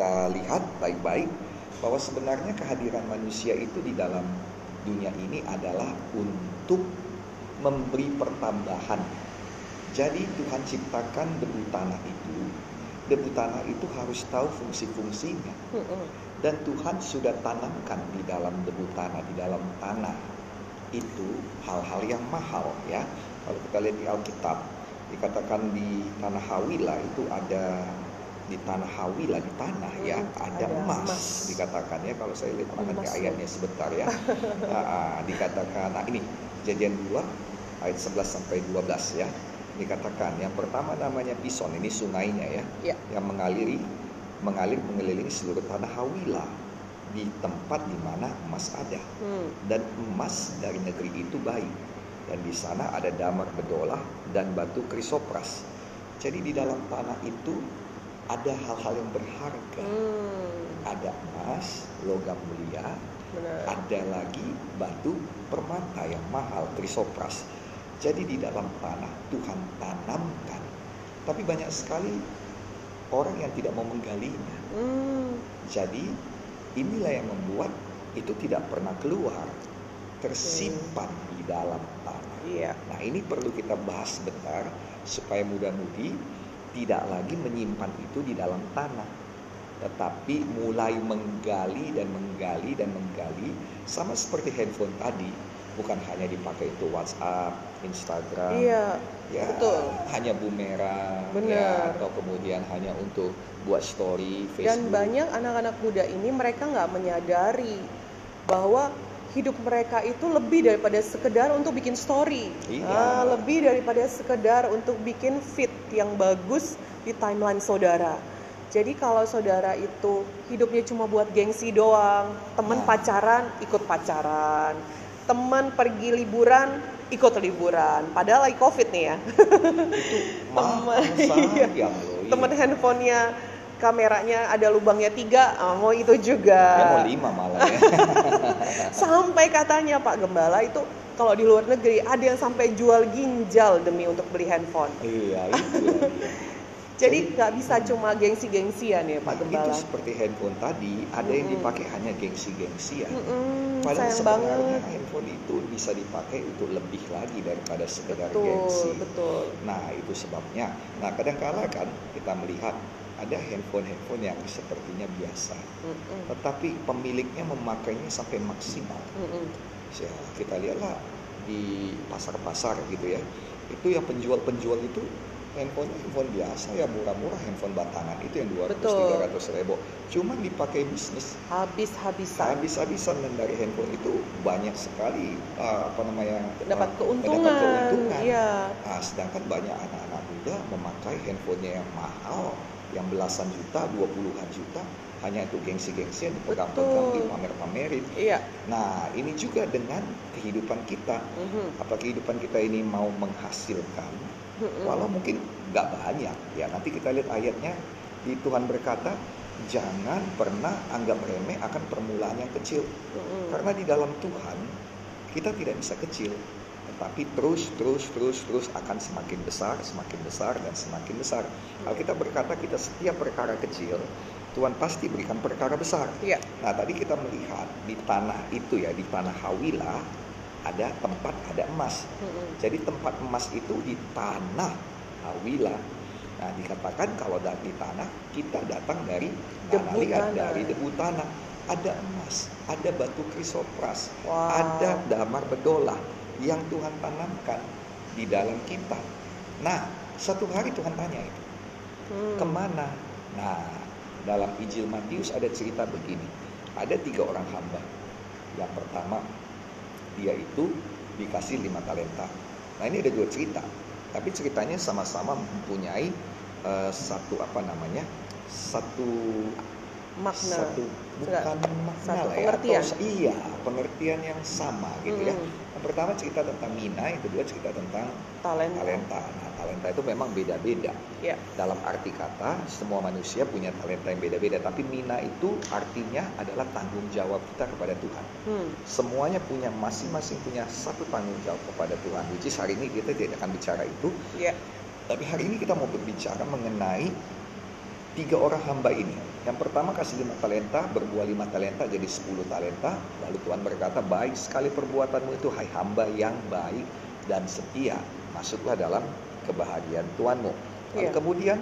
kita lihat baik-baik bahwa sebenarnya kehadiran manusia itu di dalam dunia ini adalah untuk memberi pertambahan. Jadi Tuhan ciptakan debu tanah itu. Debu tanah itu harus tahu fungsi-fungsinya. Dan Tuhan sudah tanamkan di dalam debu tanah, di dalam tanah itu hal-hal yang mahal ya. Kalau kita lihat di Alkitab, dikatakan di tanah Hawila itu ada di tanah Hawila di tanah ya. Mm, ada, ada emas, emas. dikatakan ya kalau saya lihat akan ke ayatnya sebentar ya. Ah, ah, dikatakan nah ini kejadian 2 ayat 11 sampai 12 ya. Dikatakan yang pertama namanya Pison ini sungainya ya Ya. yang mengaliri mengalir mengelilingi seluruh tanah Hawila di tempat di mana emas ada. Hmm. dan emas dari negeri itu baik dan di sana ada damar bedolah dan batu krisopras. Jadi di dalam tanah itu ada hal-hal yang berharga Hmm. ada emas logam mulia Benar. ada lagi batu permata yang mahal krisopras jadi di dalam tanah Tuhan tanamkan tapi banyak sekali orang yang tidak mau menggalinya Hmm. jadi inilah yang membuat itu tidak pernah keluar tersimpan di dalam tanah Iya. nah ini perlu kita bahas sebentar supaya mudah-mudi tidak lagi menyimpan itu di dalam tanah tetapi mulai menggali dan menggali dan menggali sama seperti handphone tadi bukan hanya dipakai itu WhatsApp, Instagram, Iya. ya betul. hanya bumerang, Benar. ya, atau kemudian hanya untuk buat story Facebook. Dan banyak anak-anak muda ini mereka nggak menyadari bahwa hidup mereka itu lebih daripada sekedar untuk bikin story, Iya. Ah, lebih daripada sekedar untuk bikin feed yang bagus di timeline saudara. Jadi kalau saudara itu hidupnya cuma buat gengsi doang, temen Nah. pacaran ikut pacaran, teman pergi liburan ikut liburan, padahal lagi covid nih ya. itu Temen- iya. loh. iya. temen handphonenya kameranya ada lubangnya tiga ah, mau itu Ya, juga mau lima malah ya. sampai katanya Pak Gembala itu kalau di luar negeri ada yang sampai jual ginjal demi untuk beli handphone iya itu dia. jadi nggak bisa cuma gengsi-gengsian ya Pak Nah, Gembala itu seperti handphone tadi, ada yang dipakai hanya gengsi-gengsian. Mm-mm, Padahal sayang sebenarnya banget handphone itu bisa dipakai untuk lebih lagi daripada sekedar betul gengsi. betul Nah, itu sebabnya. Nah, kadang-kala kan kita melihat ada handphone-handphone yang sepertinya biasa, Mm-mm, tetapi pemiliknya memakainya sampai maksimal. mm-mm. Ya, kita lihatlah di pasar-pasar gitu ya. Itu yang penjual-penjual itu handphone handphone biasa ya murah-murah handphone batangan itu yang 200 Betul. 300 ribu. Cuman dipakai bisnis habis-habisan habis-habisan dan dari handphone itu banyak sekali uh, apa namanya dapat uh, keuntungan mendapat keuntungan. iya Nah, sedangkan banyak anak-anak muda memakai handphonenya yang mahal, yang belasan juta, dua puluhan juta, hanya untuk gengsi-gengsian dipegang-pegang, Betul. dipamer-pamerin. iya Nah, ini juga dengan kehidupan kita. Mhm, Apa kehidupan kita ini mau menghasilkan. Walau mungkin nggak banyak. Ya, nanti kita lihat ayatnya. Di Tuhan berkata, jangan pernah anggap remeh akan permulaan yang kecil. Karena di dalam Tuhan kita tidak bisa kecil, tetapi terus terus terus terus akan semakin besar, semakin besar dan semakin besar. Alkitab berkata kita setiap perkara kecil Tuhan pasti berikan perkara besar. Iya. Nah, tadi kita melihat di tanah itu ya, di tanah Hawila ada tempat ada emas. Jadi tempat emas itu di tanah Hawila. Nah, dikatakan kalau dari tanah kita datang dari tanah Debu liat, tanah. dari debu tanah. Ada emas, ada batu krisopras, Wow. ada damar bedolah yang Tuhan tanamkan di dalam kita. Nah, satu hari Tuhan tanya itu, Hmm. ke mana? Nah, dalam Injil Matius ada cerita begini. Ada tiga orang hamba. Yang pertama, dia itu dikasih lima talenta. Nah ini ada dua cerita. Tapi ceritanya sama-sama mempunyai eh, satu apa namanya? Satu makna satu bukan makna satu lah ya, pengertian. atau- iya pengertian yang sama gitu ya. Yang pertama cerita tentang Mina, yang kedua cerita tentang talenta. talenta. Nah talenta itu memang beda-beda Ya. dalam arti kata semua manusia punya talenta yang beda-beda tapi mina itu artinya adalah tanggung jawab kita kepada Tuhan Hmm. semuanya punya masing-masing punya satu tanggung jawab kepada Tuhan which is hari ini kita tidak akan bicara itu Ya. tapi hari ini kita mau berbicara mengenai tiga orang hamba ini. Yang pertama kasih lima talenta, berbuah lima talenta jadi sepuluh talenta. Lalu Tuhan berkata, baik sekali perbuatanmu itu, hai hamba yang baik dan setia. Masuklah dalam kebahagiaan Tuhanmu. Lalu Iya. kemudian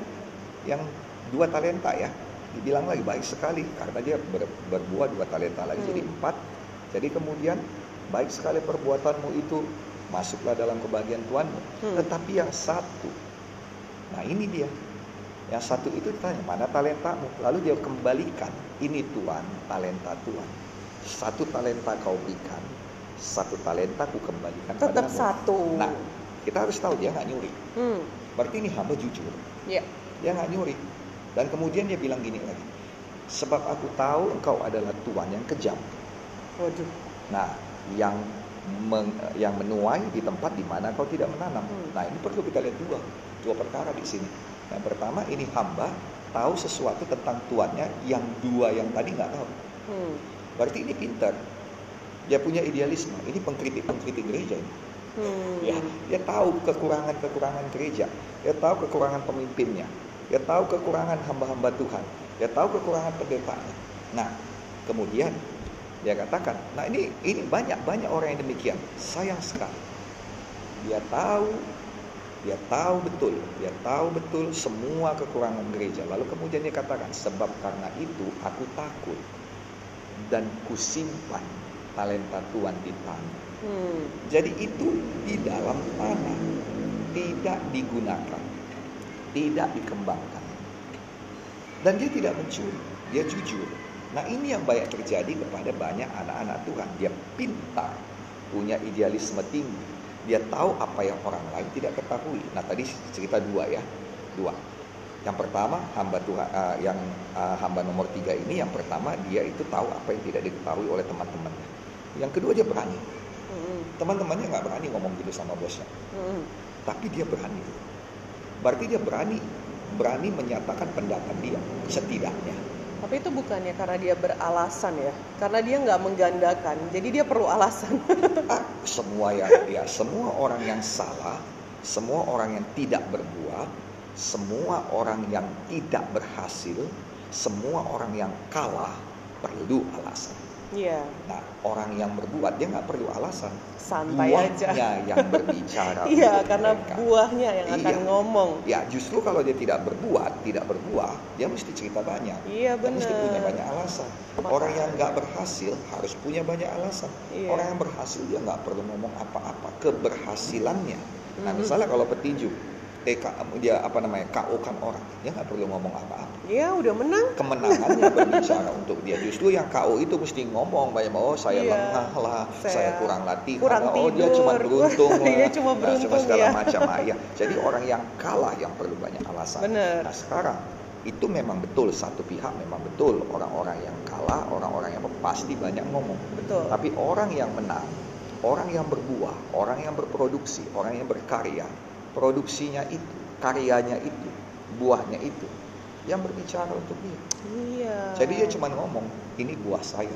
yang dua talenta ya, dibilang lagi baik sekali karena dia ber- berbuah dua talenta lagi Hmm. jadi empat. Jadi kemudian baik sekali perbuatanmu itu, masuklah dalam kebahagiaan Tuhanmu. Hmm. Tetapi yang satu, nah ini dia, yang satu itu ditanya, mana talentamu? Lalu dia kembalikan, ini Tuhan, talenta Tuhan. Satu talenta kau berikan, satu talenta ku kembalikan Tetap padamu. satu. Nah, kita harus tahu dia nggak nyuri. Hmm. Berarti ini hamba jujur. Ya. Dia nggak nyuri. Dan kemudian dia bilang gini lagi, sebab aku tahu engkau adalah Tuhan yang kejam. Waduh. Nah, yang meng- yang menuai di tempat di mana kau tidak menanam. Hmm. Nah, ini perlu kita lihat dua, dua perkara di sini. Yang pertama, ini hamba tahu sesuatu tentang tuannya yang dua yang tadi nggak tahu. Hmm. Berarti ini pintar. Dia punya idealisme. Ini pengkritik-pengkritik gereja ini. Hmm. Ya, dia tahu kekurangan-kekurangan gereja. Dia tahu kekurangan pemimpinnya. Dia tahu kekurangan hamba-hamba Tuhan. Dia tahu kekurangan pendetanya. Nah, kemudian dia katakan, nah ini ini banyak banyak orang yang demikian. Sayang sekali. Dia tahu dia tahu betul, dia tahu betul semua kekurangan gereja. Lalu kemudian dia katakan, sebab karena itu aku takut dan kusimpan talenta Tuhan di tanah. Hmm. Jadi itu di dalam tanah tidak digunakan, tidak dikembangkan. Dan dia tidak mencuri, dia jujur. Nah ini yang banyak terjadi kepada banyak anak-anak Tuhan. Dia pintar, punya idealisme tinggi. Dia tahu apa yang orang lain tidak ketahui. Nah tadi cerita dua ya, dua. Yang pertama hamba Tuhan, eh, yang eh, hamba nomor tiga ini, yang pertama dia itu tahu apa yang tidak diketahui oleh teman-temannya. Yang kedua dia berani. Hmm. Teman-temannya nggak berani ngomong gitu sama bosnya, Hmm. tapi dia berani. Berarti dia berani, berani menyatakan pendapat dia setidaknya. Tapi itu bukannya karena dia beralasan ya? Karena dia nggak menggandakan, jadi dia perlu alasan. Ah, semua yang ya semua orang yang salah, semua orang yang tidak berbuat, semua orang yang tidak berhasil, semua orang yang kalah perlu alasan. Iya, Nah, orang yang berbuat dia nggak perlu alasan. santai aja. Buahnya yang berbicara. Iya, karena mereka. buahnya yang akan Iya. ngomong. Ya justru kalau dia tidak berbuat, tidak berbuah, dia mesti cerita banyak. Iya Dia mesti punya benar. banyak alasan. Makanya. Orang yang nggak berhasil harus punya banyak alasan. Iya. Orang yang berhasil dia nggak perlu ngomong apa-apa keberhasilannya. Nah Mhm. misalnya kalau petinju, eh ka- dia apa namanya KO kan orang, dia nggak perlu ngomong apa-apa. Iya, udah menang. Kemenangannya berbicara untuk dia. Justru yang KO itu mesti ngomong banyak oh saya Iya. lengah lah, saya, Saya kurang latihan, kurang lah, oh dia cuma beruntung lah, Dia cuma Nah, beruntung, segala ya. macam ya. Jadi orang yang kalah yang perlu banyak alasan. Benar. Nah sekarang itu memang betul satu pihak memang betul orang-orang yang kalah, orang-orang yang pasti banyak ngomong. Betul. Tapi orang yang menang, orang yang berbuah, orang yang berproduksi, orang yang berkarya, produksinya itu, karyanya itu, buahnya itu yang berbicara untuk dia. Iya. Jadi dia cuma ngomong, ini buah saya.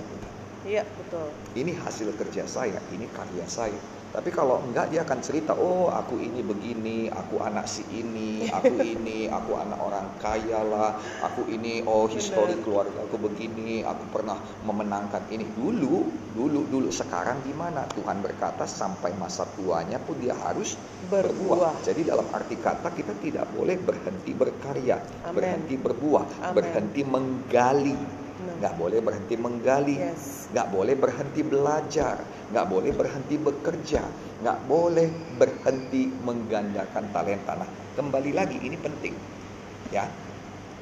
Iya, betul. Ini hasil kerja saya, ini karya saya. Tapi kalau enggak dia akan cerita, oh aku ini begini, aku anak si ini, aku ini, aku anak orang kaya lah, aku ini, oh histori keluarga aku begini, aku pernah memenangkan ini dulu, dulu, dulu. Sekarang gimana? Tuhan berkata sampai masa tuanya pun dia harus Berbuah. Jadi dalam arti kata kita tidak boleh berhenti berkarya, Amen. berhenti berbuah, Amen. berhenti menggali, nggak boleh berhenti menggali, Yes. nggak boleh berhenti belajar, nggak boleh berhenti bekerja, nggak boleh berhenti menggandakan talenta. Nah, kembali lagi ini penting, ya,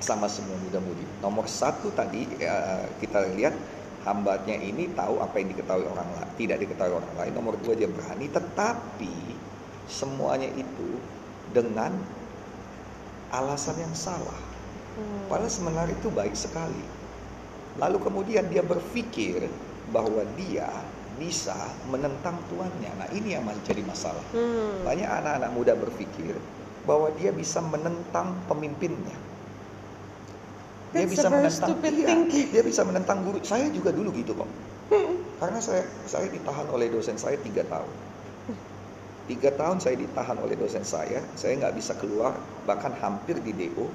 sama semua muda-mudi. Nomor satu tadi ya, kita lihat hambanya ini tahu apa yang diketahui orang lain, tidak diketahui orang lain. Nomor dua dia berani, tetapi semuanya itu dengan alasan yang salah. Hmm. Padahal sebenarnya itu baik sekali. Lalu kemudian dia berpikir bahwa dia bisa menentang tuannya. Nah ini yang masih jadi masalah. Hmm. Banyak anak-anak muda berpikir bahwa dia bisa menentang pemimpinnya. Dia That's bisa menentang, thinking. dia bisa menentang guru. Saya juga dulu gitu kok. Karena saya saya ditahan oleh dosen saya tiga tahun. Tiga tahun saya ditahan oleh dosen saya. Saya nggak bisa keluar, bahkan hampir di DO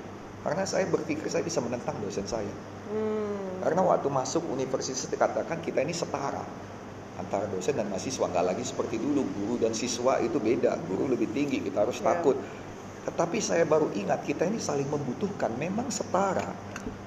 Karena saya berpikir saya bisa menentang dosen saya. Hmm. Karena waktu masuk universitas dikatakan kita ini setara antara dosen dan mahasiswa. Nggak lagi seperti dulu guru dan siswa itu beda. Guru lebih tinggi kita harus Ya. takut. Tetapi saya baru ingat kita ini saling membutuhkan. Memang setara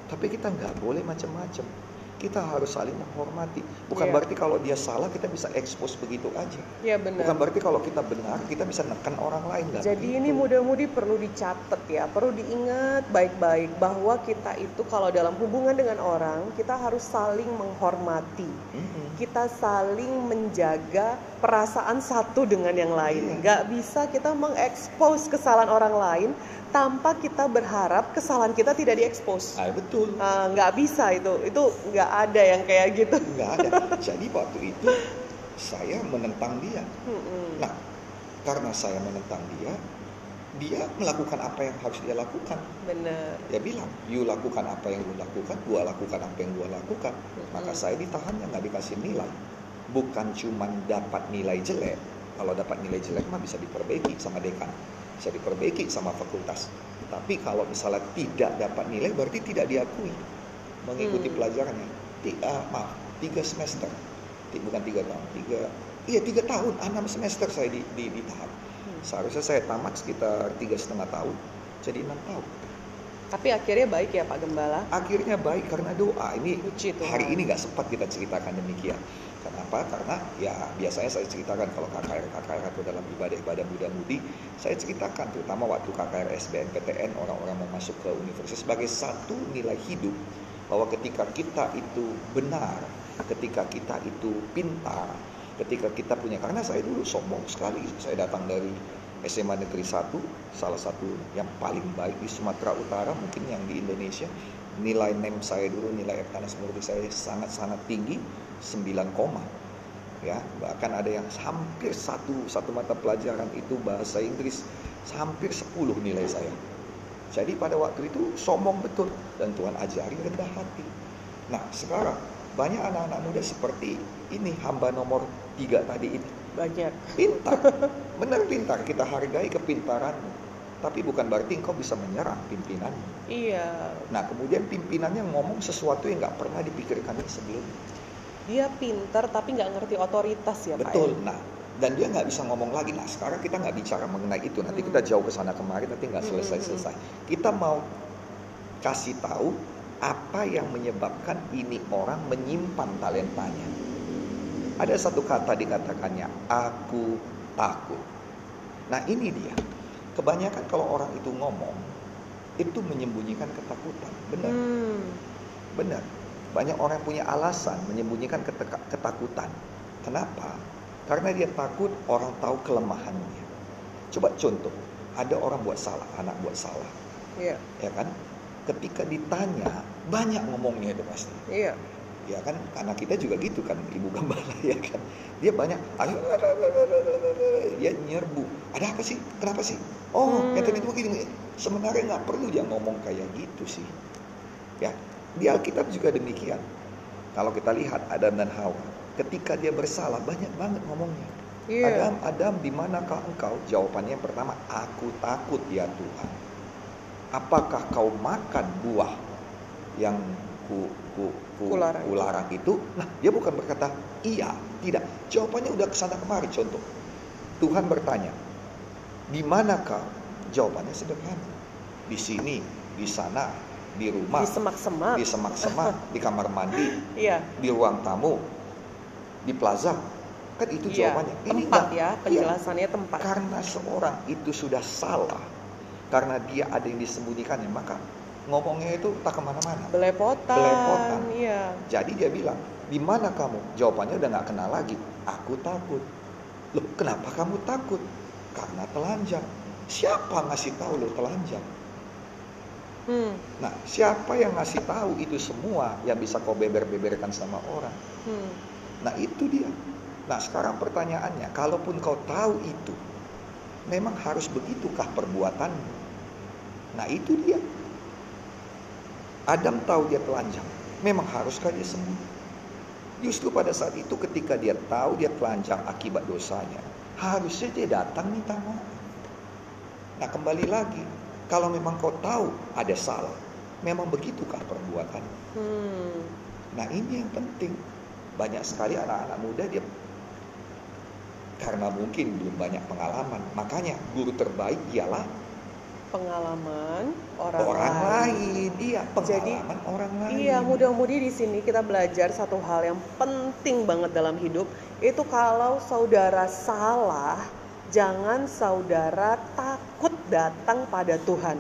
tapi kita nggak boleh macam-macam kita harus saling menghormati bukan Iya. berarti kalau dia salah kita bisa expose begitu aja Ya bukan benar. berarti kalau kita benar kita bisa neken orang lain Jadi ini begitu. mudah-mudi perlu dicatat ya, perlu diingat baik-baik bahwa kita itu kalau dalam hubungan dengan orang kita harus saling menghormati. Mm-mm. Kita saling menjaga perasaan satu dengan yang lain. Iya. Nggak bisa kita mengekspos kesalahan orang lain tanpa kita berharap kesalahan kita tidak diekspos. ah, betul Ah, nggak bisa itu, itu nggak ada yang kayak gitu. nggak ada jadi waktu itu saya menentang dia Mm-mm. Nah, karena saya menentang dia, dia melakukan apa yang harus dia lakukan. Benar. Dia bilang, you lakukan apa yang lu lakukan, gua lakukan apa yang gua lakukan. Maka Mm-mm. saya ditahannya nggak dikasih nilai. Bukan cuma dapat nilai jelek. Kalau dapat nilai jelek mah bisa diperbaiki sama dekan, bisa diperbaiki sama fakultas. Tapi kalau misalnya tidak dapat nilai berarti tidak diakui mengikuti Hmm. pelajarannya. Tiga, maaf, tiga semester, Ti- bukan tiga tahun, tiga, iya tiga tahun, enam semester saya di, di, ditahan. Hmm. Seharusnya saya tamat sekitar tiga setengah tahun, jadi enam tahun. Tapi akhirnya baik ya Pak Gembala. Akhirnya baik karena doa. Ini Puji hari ini nggak sempat kita ceritakan demikian. Kenapa? Karena ya biasanya saya ceritakan kalau KKR KKR atau dalam ibadah-ibadah muda-mudi, saya ceritakan terutama waktu KKR SBMPTN orang-orang mau masuk ke universitas sebagai satu nilai hidup bahwa ketika kita itu benar, ketika kita itu pintar, ketika kita punya karena saya dulu sombong sekali, saya datang dari SMA Negeri 1, salah satu yang paling baik di Sumatera Utara, mungkin yang di Indonesia. Nilai NEM saya dulu, nilai Eptanas Murti saya sangat-sangat tinggi, 9 koma. Ya, bahkan ada yang hampir satu satu mata pelajaran itu bahasa Inggris, hampir 10 nilai saya. Jadi pada waktu itu sombong betul dan Tuhan ajari rendah hati. Nah, sekarang banyak anak-anak muda seperti ini hamba nomor tiga tadi ini Banyak. pintar benar pintar kita hargai kepintaranmu tapi bukan berarti engkau bisa menyerang pimpinanmu Iya. nah kemudian pimpinannya ngomong sesuatu yang nggak pernah dipikirkan sebelumnya Dia pinter tapi nggak ngerti otoritas ya Pak. betul. Ya? nah dan dia nggak bisa ngomong lagi. Nah sekarang kita nggak bicara mengenai itu. Nanti kita jauh ke sana kemari nanti nggak Hmm, selesai selesai kita mau kasih tahu apa yang menyebabkan ini orang menyimpan talentanya. Ada satu kata dikatakannya aku takut. Nah ini dia. Kebanyakan kalau orang itu ngomong itu menyembunyikan ketakutan. Benar? Hmm. Benar. Banyak orang punya alasan menyembunyikan ketakutan. Kenapa? Karena dia takut orang tahu kelemahannya. Coba contoh, ada orang buat salah, anak buat salah, Iya. ya kan? Ketika ditanya, banyak ngomongnya itu pasti. Iya. Ya kan, anak kita juga gitu kan, ibu gembala ya kan. Dia banyak, dia nyerbu. Ada apa sih? Kenapa sih? Oh, Hmm. yang itu begini. Sebenarnya nggak perlu dia ngomong kayak gitu sih. Ya, di Alkitab juga demikian. Kalau kita lihat Adam dan Hawa, ketika dia bersalah banyak banget ngomongnya. Iya. Adam, Adam, di manakah engkau? Jawabannya yang pertama, aku takut ya Tuhan. Apakah kau makan buah yang ku, ku, ku, kularang itu? Nah, dia bukan berkata iya, tidak. Jawabannya udah ke sana kemari. Contoh, Tuhan bertanya, di manakah? Jawabannya sederhana. Di sini, di sana, di rumah, Di semak-semak. di semak-semak, di kamar mandi, Iya. di ruang tamu, di plaza. Kan itu Iya. jawabannya. Ini Tempat enggak. ya, Iya. penjelasannya tempat. Karena seorang itu sudah salah, karena dia ada yang disembunyikannya, maka ngomongnya itu tak ke mana-mana. Belepotan. Belepotan. Iya. Jadi dia bilang, di mana kamu? Jawabannya udah nggak kenal lagi. Aku takut. Loh, kenapa kamu takut? Karena telanjang. Siapa ngasih tahu lo telanjang? Hmm. Nah, siapa yang ngasih tahu itu semua yang bisa kau beber-beberkan sama orang? Hmm. Nah, itu dia. Nah, sekarang pertanyaannya, kalaupun kau tahu itu, memang harus begitukah perbuatanmu? Nah, itu dia. Adam tahu dia telanjang. Memang haruskah dia sembuh? Justru pada saat itu ketika dia tahu dia telanjang akibat dosanya, harusnya dia datang minta maaf. Nah, kembali lagi, Kalau memang kau tahu ada salah, memang begitukah perbuatan? Hmm. Nah ini yang penting. Banyak sekali anak-anak muda dia karena mungkin belum banyak pengalaman. Makanya guru terbaik ialah Pengalaman orang, orang lain. Iya, Jadi, pengalaman orang lain. Iya, mudah-mudi di sini kita belajar satu hal yang penting banget dalam hidup, itu kalau saudara salah, jangan saudara takut datang pada Tuhan.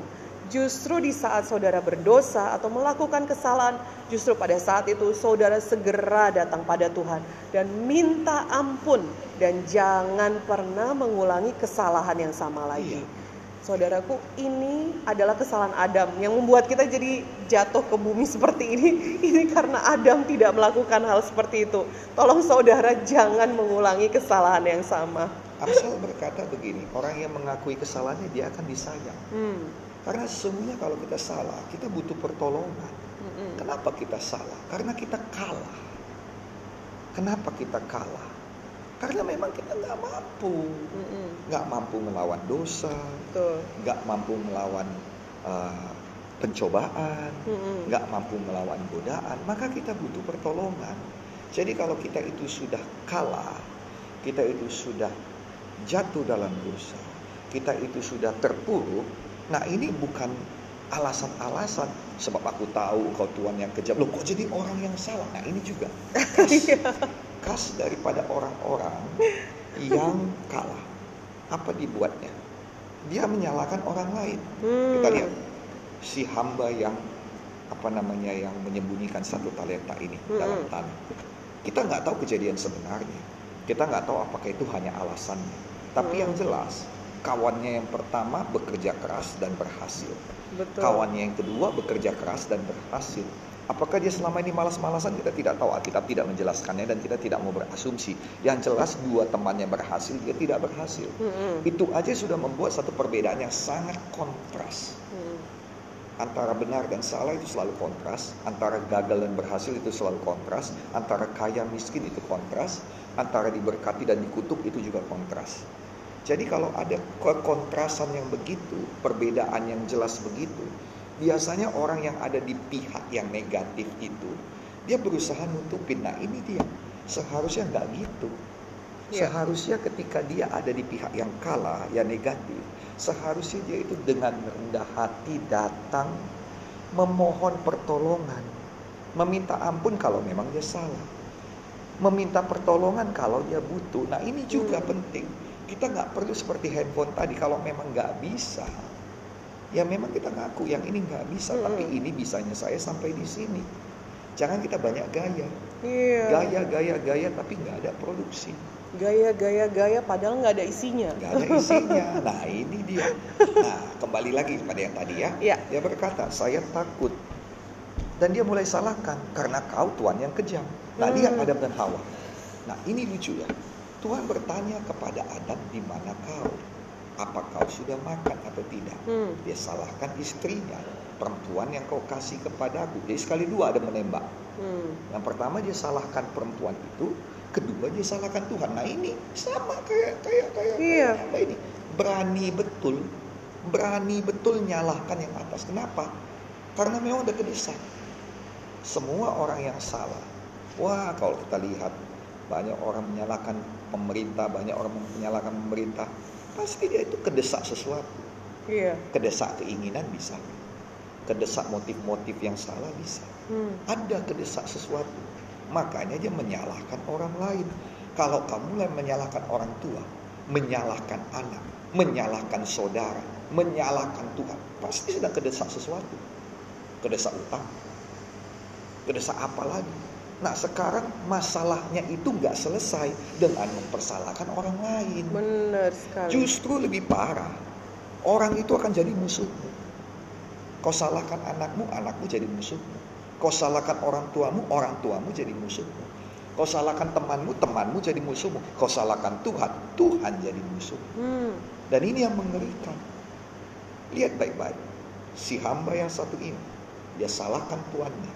Justru di saat saudara berdosa atau melakukan kesalahan, justru pada saat itu saudara segera datang pada Tuhan dan minta ampun dan jangan pernah mengulangi kesalahan yang sama lagi. Iya. Saudaraku, ini adalah kesalahan Adam yang membuat kita jadi jatuh ke bumi seperti ini. Ini karena Adam tidak melakukan hal seperti itu. Tolong saudara jangan mengulangi kesalahan yang sama. Amsal berkata begini, orang yang mengakui kesalahannya dia akan disayang. Hmm. Karena sesungguhnya kalau kita salah, kita butuh pertolongan. Mm-mm. Kenapa kita salah? Karena kita kalah. Kenapa kita kalah? Karena memang kita nggak mampu, nggak mampu melawan dosa, nggak mampu melawan uh, pencobaan, nggak mampu melawan godaan, maka kita butuh pertolongan. Jadi kalau kita itu sudah kalah, kita itu sudah jatuh dalam dosa, kita itu sudah terpuruk, nah ini bukan alasan-alasan sebab aku tahu kau Tuhan yang kejam. Loh kok jadi orang yang salah? Nah ini juga khas, khas daripada orang-orang yang kalah. Apa dibuatnya? Dia menyalahkan orang lain. Hmm. Kita lihat si hamba yang apa namanya yang menyembunyikan satu talenta ini Mm-mm. dalam tanah. Kita nggak tahu kejadian sebenarnya. Kita nggak tahu apakah itu hanya alasannya. Tapi yang jelas kawannya yang pertama bekerja keras dan berhasil. Betul. Kawannya yang kedua bekerja keras dan berhasil. Apakah dia selama ini malas-malasan? Kita tidak tahu. Alkitab tidak menjelaskannya dan kita tidak mau berasumsi. Yang jelas dua temannya berhasil, dia tidak berhasil. Mm-mm. Itu aja sudah membuat satu perbedaan yang sangat kontras. Mm. Antara benar dan salah itu selalu kontras. Antara gagal dan berhasil itu selalu kontras. Antara kaya miskin itu kontras. Antara diberkati dan dikutuk itu juga kontras. Jadi kalau ada kekontrasan yang begitu, perbedaan yang jelas begitu, biasanya orang yang ada di pihak yang negatif itu, dia berusaha nutupin. Nah ini dia, seharusnya nggak gitu. Iya. Seharusnya ketika dia ada di pihak yang kalah, yang negatif, seharusnya dia itu dengan rendah hati datang memohon pertolongan, meminta ampun kalau memang dia salah, meminta pertolongan kalau dia butuh. Nah ini juga Hmm. penting. Kita nggak perlu seperti handphone tadi kalau memang nggak bisa, ya memang kita ngaku yang ini nggak bisa, Hmm. tapi ini bisanya saya sampai di sini. Jangan kita banyak gaya, Iya. gaya, gaya, gaya, tapi nggak ada produksi. Gaya, gaya, gaya, padahal nggak ada isinya. nggak ada isinya. Nah ini dia. Nah kembali lagi pada yang tadi ya. Iya. Dia berkata saya takut dan dia mulai salahkan karena kau Tuhan yang kejam. Nah Hmm. lihat Adam dan Hawa. Nah ini lucu ya. Tuhan bertanya kepada Adam di mana kau? Apa kau sudah makan atau tidak? Hmm. Dia salahkan istrinya, perempuan yang kau kasih kepadaku. Jadi sekali dua ada menembak. Hmm. Yang pertama dia salahkan perempuan itu, kedua dia salahkan Tuhan. Nah ini sama kayak kayak kayak, Iya. kayak apa ini? Berani betul, berani betul nyalahkan yang atas. Kenapa? Karena memang udah kedesak. Semua orang yang salah. Wah kalau kita lihat banyak orang menyalahkan pemerintah, banyak orang menyalahkan pemerintah. Pasti dia itu kedesak sesuatu. Iya. Kedesak keinginan bisa. Kedesak motif-motif yang salah bisa Hmm. ada kedesak sesuatu. Makanya dia menyalahkan orang lain. Kalau kamu mulai menyalahkan orang tua, menyalahkan anak, menyalahkan saudara, menyalahkan Tuhan, pasti sedang kedesak sesuatu. Kedesak utang. Kedesak apa lagi? Nah sekarang masalahnya itu nggak selesai dengan mempersalahkan orang lain. Benar sekali. Justru lebih parah. Orang itu akan jadi musuhmu. Kau salahkan anakmu, anakmu jadi musuhmu. Kau salahkan orang tuamu, orang tuamu jadi musuhmu. Kau salahkan temanmu, temanmu jadi musuhmu. Kau salahkan Tuhan, Tuhan jadi musuh. Hmm. Dan ini yang mengerikan. Lihat baik-baik. Si hamba yang satu ini, dia salahkan tuannya.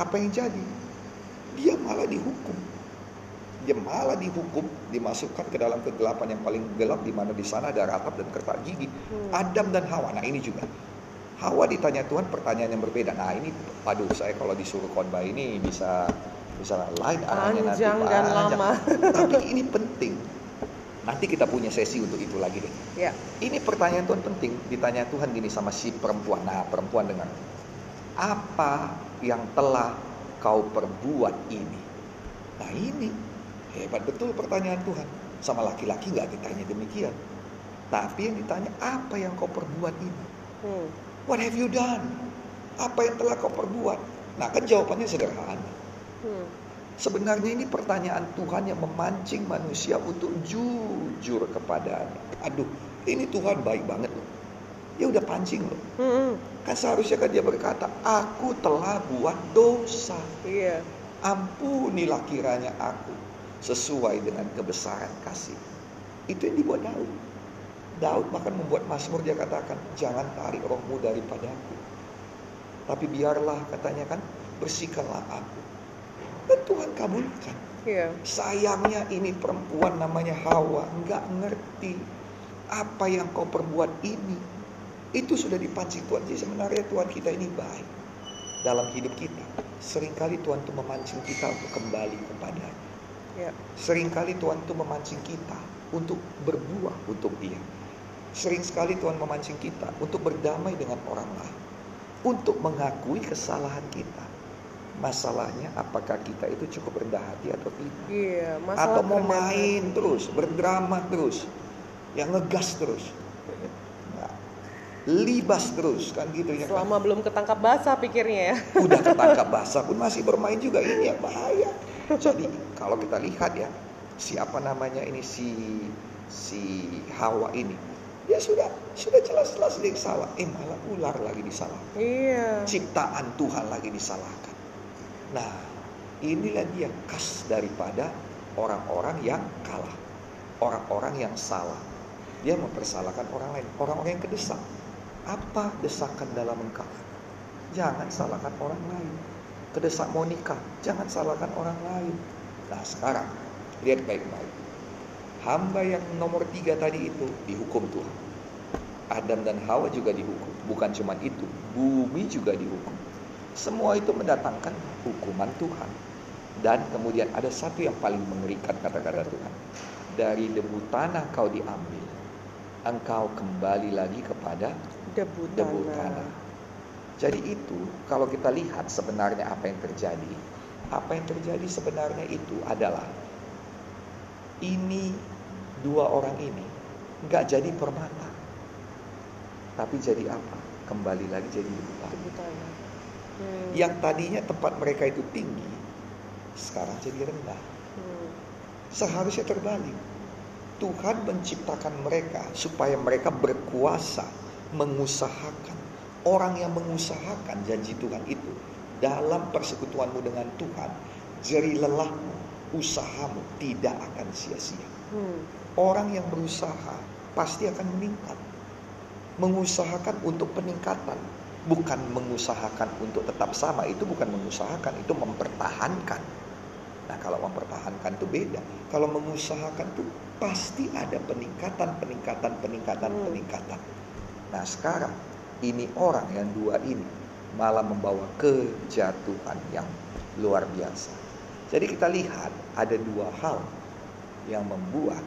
Apa yang jadi? Dia malah dihukum. Dia malah dihukum dimasukkan ke dalam kegelapan yang paling gelap di mana di sana ada ratap dan kertak gigi. Hmm. Adam dan Hawa. Nah, ini juga. Hawa ditanya Tuhan pertanyaan yang berbeda. Nah, ini aduh saya kalau disuruh khotbah ini bisa bisa lain arahnya nanti panjang. lama. Tapi ini penting. Nanti kita punya sesi untuk itu lagi deh. Ya. Ini pertanyaan Tuhan penting. Ditanya Tuhan gini sama si perempuan. Nah, perempuan dengar. Apa yang telah kau perbuat ini? Nah, ini hebat betul pertanyaan Tuhan. Sama laki-laki nggak ditanya demikian. Tapi yang ditanya, apa yang kau perbuat ini? Hmm. What have you done? Apa yang telah kau perbuat? Nah, kan jawabannya sederhana. Hmm. Sebenarnya ini pertanyaan Tuhan yang memancing manusia untuk jujur kepadanya. Aduh, ini Tuhan baik banget. Dia udah pancing loh. Hmm. Kan seharusnya kan dia berkata, aku telah buat dosa. Iya. Ampunilah kiranya aku sesuai dengan kebesaran kasih. Itu yang dibuat Daud. Daud bahkan membuat Mazmur dia katakan, jangan tarik rohmu daripadaku. Tapi biarlah katanya kan, bersihkanlah aku. Dan Tuhan kabulkan. Iya. Sayangnya ini perempuan namanya Hawa nggak ngerti apa yang kau perbuat ini. Itu sudah dipancing Tuhan. Jadi sebenarnya Tuhan kita ini baik dalam hidup kita. Seringkali Tuhan tuh memancing kita untuk kembali kepada Ya. Seringkali Tuhan tuh memancing kita untuk berbuah untuk Dia. Sering sekali Tuhan memancing kita untuk berdamai dengan orang lain. Untuk mengakui kesalahan kita. Masalahnya apakah kita itu cukup rendah hati atau tidak? Iya. Atau mau main terus, berdrama terus, yang ngegas terus, libas terus kan gitu ya. kan? Selama belum ketangkap basah pikirnya ya. Udah ketangkap basah pun masih bermain juga ini ya bahaya. Jadi kalau kita lihat ya siapa namanya ini si si Hawa ini dia sudah sudah jelas-jelas dia salah, eh malah ular lagi disalah, Iya. ciptaan Tuhan lagi disalahkan. Nah inilah dia khas daripada orang-orang yang kalah, orang-orang yang salah. Dia mempersalahkan orang lain, orang-orang yang kedesak. Apa desakan dalam engkau? Jangan salahkan orang lain. Kedesak mau nikah, jangan salahkan orang lain. Nah sekarang, lihat baik-baik. Hamba yang nomor tiga tadi itu dihukum Tuhan. Adam dan Hawa juga dihukum. Bukan cuma itu, bumi juga dihukum. Semua itu mendatangkan hukuman Tuhan. Dan kemudian ada satu yang paling mengerikan kata-kata Tuhan. Dari debu tanah kau diambil. Engkau kembali lagi kepada Debu debu tanah. tanah. Jadi itu kalau kita lihat sebenarnya apa yang terjadi, apa yang terjadi sebenarnya itu adalah ini dua orang ini nggak jadi permata, tapi jadi apa? Kembali lagi jadi debu tanah. Debu tanah. Hmm. Yang tadinya tempat mereka itu tinggi, sekarang jadi rendah. Hmm. Seharusnya terbalik. Tuhan menciptakan mereka supaya mereka berkuasa, mengusahakan. Orang yang mengusahakan janji Tuhan itu dalam persekutuanmu dengan Tuhan, jeri lelahmu, usahamu tidak akan sia-sia. Hmm. Orang yang berusaha pasti akan meningkat. Mengusahakan untuk peningkatan, bukan mengusahakan untuk tetap sama. Itu bukan mengusahakan, itu mempertahankan. Nah, kalau mempertahankan itu beda. Kalau mengusahakan itu pasti ada peningkatan, peningkatan, peningkatan, Hmm. peningkatan. Nah, sekarang ini orang yang dua ini malah membawa kejatuhan yang luar biasa. Jadi kita lihat ada dua hal yang membuat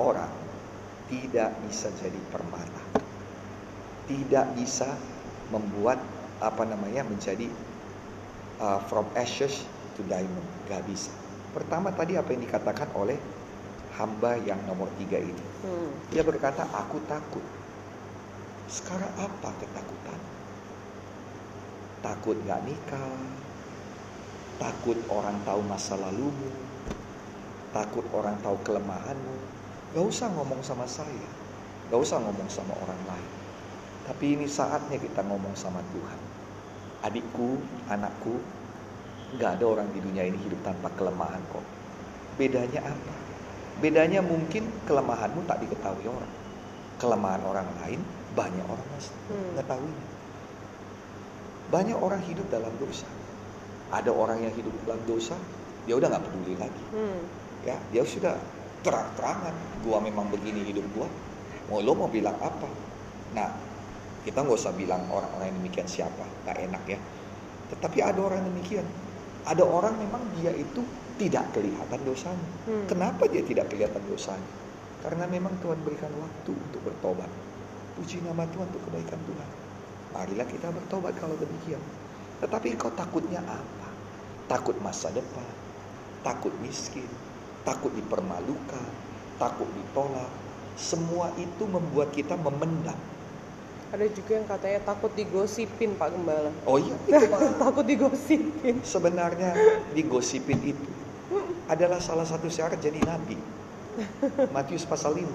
orang tidak bisa jadi permata. Tidak bisa membuat apa namanya menjadi uh, from ashes to diamond. Gak bisa. Pertama tadi apa yang dikatakan oleh hamba yang nomor tiga ini. Hmm. Dia berkata, aku takut. Sekarang apa ketakutan? Takut gak nikah, takut orang tahu masa lalumu, takut orang tahu kelemahanmu. Gak usah ngomong sama saya, gak usah ngomong sama orang lain. Tapi ini saatnya kita ngomong sama Tuhan. Adikku, anakku, gak ada orang di dunia ini hidup tanpa kelemahan kok. Bedanya apa? Bedanya mungkin kelemahanmu tak diketahui orang. Kelemahan orang lain banyak orang Hmm. mengetahuinya. Banyak orang hidup dalam dosa. Ada orang yang hidup dalam dosa, dia udah nggak peduli lagi. Hmm. Ya, dia sudah terang-terangan gua memang begini hidup gua mau lo mau bilang apa nah kita nggak usah bilang orang-orang yang demikian siapa nggak enak ya tetapi ada orang demikian ada orang memang dia itu tidak kelihatan dosanya Hmm. kenapa dia tidak kelihatan dosanya karena memang Tuhan berikan waktu untuk bertobat puji nama Tuhan untuk kebaikan Tuhan marilah kita bertobat kalau demikian tetapi kau takutnya apa takut masa depan takut miskin takut dipermalukan takut ditolak semua itu membuat kita memendam Ada juga yang katanya takut digosipin Pak Gembala. oh iya itu Pak. takut digosipin. sebenarnya digosipin itu adalah salah satu syarat jadi nabi. Matius pasal 5.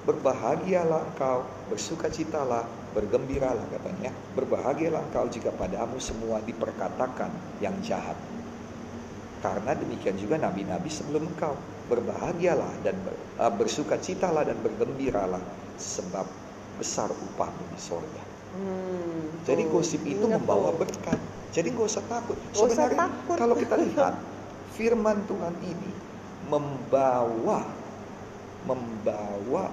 Berbahagialah engkau, bersukacitalah, bergembiralah katanya. Berbahagialah engkau jika padamu semua diperkatakan yang jahat. Karena demikian juga nabi-nabi sebelum engkau. Berbahagialah dan ber, uh, bersukacitalah dan bergembiralah sebab besar upahmu di sorga. Hmm, Jadi tuh, gosip itu ingat membawa tuh. berkat. Jadi nggak usah takut. Usah Sebenarnya takut. kalau kita lihat firman Tuhan ini membawa membawa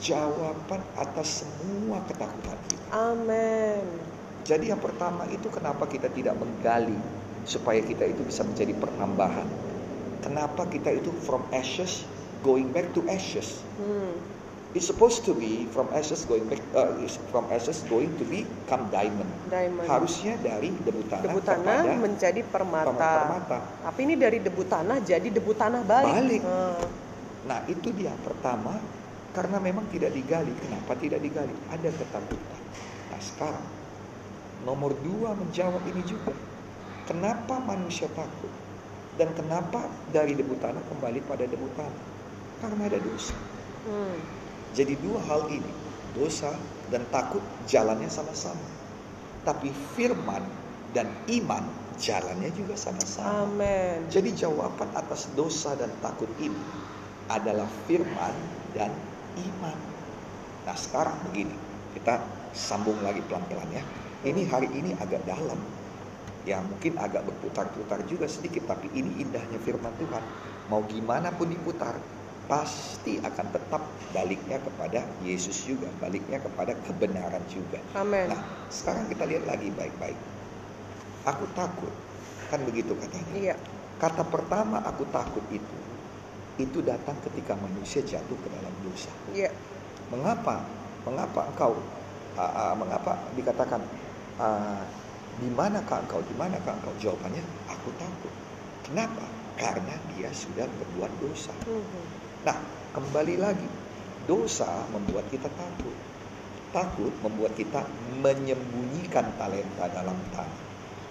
jawaban atas semua ketakutan kita. Amin. Jadi yang pertama itu kenapa kita tidak menggali supaya kita itu bisa menjadi penambahan. Kenapa kita itu from ashes going back to ashes. Hmm. It's supposed to be from ashes going back uh, is from ashes going to become diamond. Diamond. Harusnya dari debu tanah, debu tanah kepada menjadi permata. permata. Tapi ini dari debu tanah jadi debu tanah balik. Balik. Hmm. Nah itu dia pertama karena memang tidak digali. Kenapa tidak digali? Ada ketakutan. Nah sekarang nomor dua menjawab ini juga. Kenapa manusia takut? Dan kenapa dari debu tanah kembali pada debu tanah? Karena ada dosa. Hmm. Jadi dua hal ini, dosa dan takut jalannya sama-sama. Tapi firman dan iman jalannya juga sama-sama. Jadi jawaban atas dosa dan takut ini adalah firman dan iman. Nah sekarang begini, kita sambung lagi pelan-pelan ya. Ini hari ini agak dalam. Ya mungkin agak berputar-putar juga sedikit, tapi ini indahnya firman Tuhan. Mau gimana pun diputar, pasti akan tetap baliknya kepada Yesus juga, baliknya kepada kebenaran juga. Amin. Nah, sekarang kita lihat lagi baik-baik. Aku takut, kan begitu katanya. Iya. Kata pertama aku takut itu, itu datang ketika manusia jatuh ke dalam dosa. Iya. Mengapa? Mengapa engkau? ah, ah, mengapa dikatakan ah, di manakah engkau? Di manakah engkau? Jawabannya aku takut. Kenapa? Karena dia sudah berbuat dosa. Mhm. Nah, kembali lagi, dosa membuat kita takut. Takut membuat kita menyembunyikan talenta dalam tanah.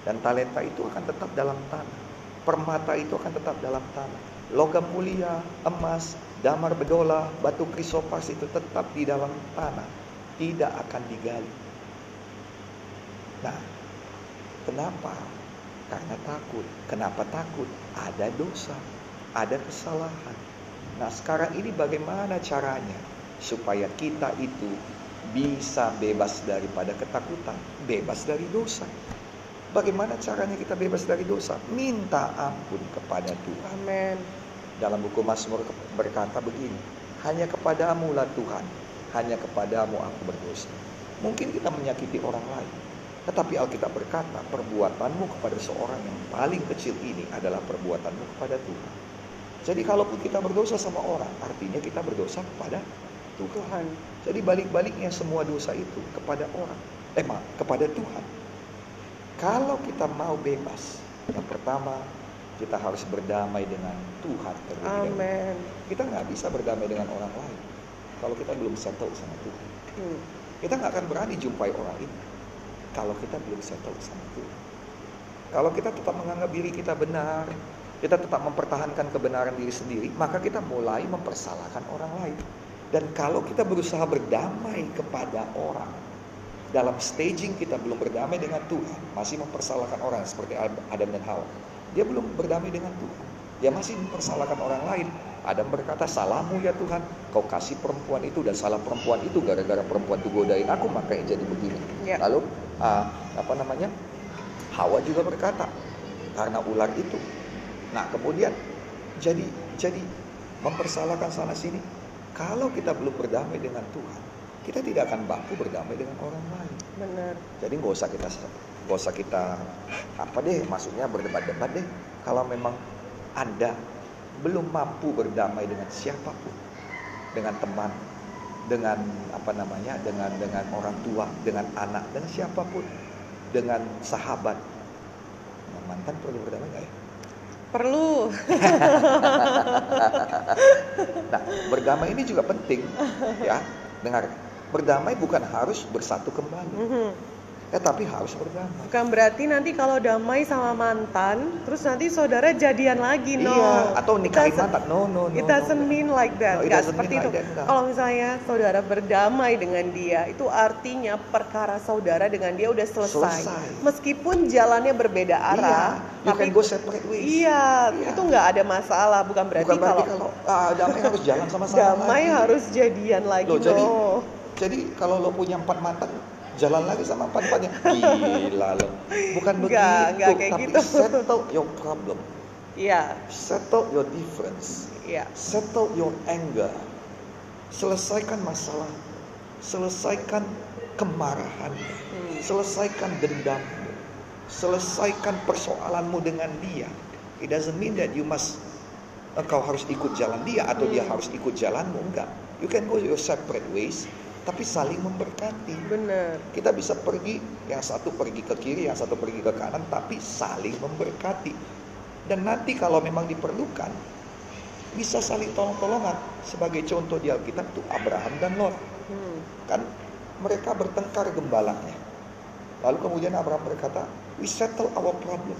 Dan talenta itu akan tetap dalam tanah. Permata itu akan tetap dalam tanah. Logam mulia, emas, damar bedola, batu krisopas itu tetap di dalam tanah. Tidak akan digali. Nah, kenapa? Karena takut. Kenapa takut? Ada dosa, ada kesalahan. Nah, sekarang ini bagaimana caranya supaya kita itu bisa bebas daripada ketakutan, bebas dari dosa? Bagaimana caranya kita bebas dari dosa? Minta ampun kepada Tuhan. Amin. Dalam buku Mazmur berkata begini, hanya kepadamu lah Tuhan, hanya kepadamu aku berdosa. Mungkin kita menyakiti orang lain, tetapi Alkitab berkata, perbuatanmu kepada seorang yang paling kecil ini adalah perbuatanmu kepada Tuhan. Jadi kalaupun kita berdosa sama orang, artinya kita berdosa kepada Tuhan. Tuhan. Jadi balik-baliknya semua dosa itu kepada orang, eh maaf, kepada Tuhan. Kalau kita mau bebas, yang pertama kita harus berdamai dengan Tuhan terlebih dahulu. Amin. Kita nggak bisa berdamai dengan orang lain kalau kita belum settle sama Tuhan. Hmm. Kita nggak akan berani jumpai orang ini kalau kita belum settle sama Tuhan. Kalau kita tetap menganggap diri kita benar, kita tetap mempertahankan kebenaran diri sendiri, maka kita mulai mempersalahkan orang lain. Dan kalau kita berusaha berdamai kepada orang, dalam staging kita belum berdamai dengan Tuhan, masih mempersalahkan orang seperti Adam dan Hawa. Dia belum berdamai dengan Tuhan. Dia masih mempersalahkan orang lain. Adam berkata, salahmu ya Tuhan, kau kasih perempuan itu dan salah perempuan itu gara-gara perempuan itu godain aku makanya jadi begini. Ya. Lalu ah, apa namanya? Hawa juga berkata, karena ular itu. Nah kemudian jadi jadi mempersalahkan sana sini. Kalau kita belum berdamai dengan Tuhan, kita tidak akan mampu berdamai dengan orang lain. Benar. Jadi nggak usah kita nggak usah kita apa deh, maksudnya berdebat-debat deh. Kalau memang anda belum mampu berdamai dengan siapa pun, dengan teman, dengan apa namanya, dengan dengan orang tua, dengan anak, dengan siapa pun, dengan sahabat, nah, mantan perlu berdamai nggak ya? Perlu. nah, berdamai ini juga penting, ya. Dengar, berdamai bukan harus bersatu kembali. Mhm. Ya, tapi harus berdamai. Bukan berarti nanti kalau damai sama mantan, terus nanti saudara jadian lagi, no. Iya, atau nikahin mantan. No, no, no. It doesn't no. mean like that. No, seperti itu. like that. Kalau misalnya saudara berdamai dengan dia, itu artinya perkara saudara dengan dia udah selesai. Selesai. Meskipun jalannya berbeda arah, Iya, you tapi go separate ways. iya, Iya. itu nggak ada masalah. Bukan berarti, Bukan berarti kalau, kalau ah, damai harus jalan sama-sama damai lagi. harus jadian lagi, Loh, no. jadi kalau lo punya empat mantan jalan lagi sama empat empatnya. Gila lo. Bukan begitu nggak kayak tapi gitu. settle your problem. Iya, settle your difference. Iya. settle your anger. Selesaikan masalah. Selesaikan kemarahan. Hmm. selesaikan dendammu selesaikan persoalanmu dengan dia. It doesn't mean that you must engkau harus ikut jalan dia atau dia Hmm. harus ikut jalanmu. Enggak. You can go your separate ways tapi saling memberkati. Bener. kita bisa pergi yang satu pergi ke kiri yang satu pergi ke kanan tapi saling memberkati. Dan nanti kalau memang diperlukan bisa saling tolong-tolongan. Sebagai contoh di Alkitab itu Abraham dan Lot. Hmm. kan mereka bertengkar gembalanya. Lalu kemudian Abraham berkata we settle our problem.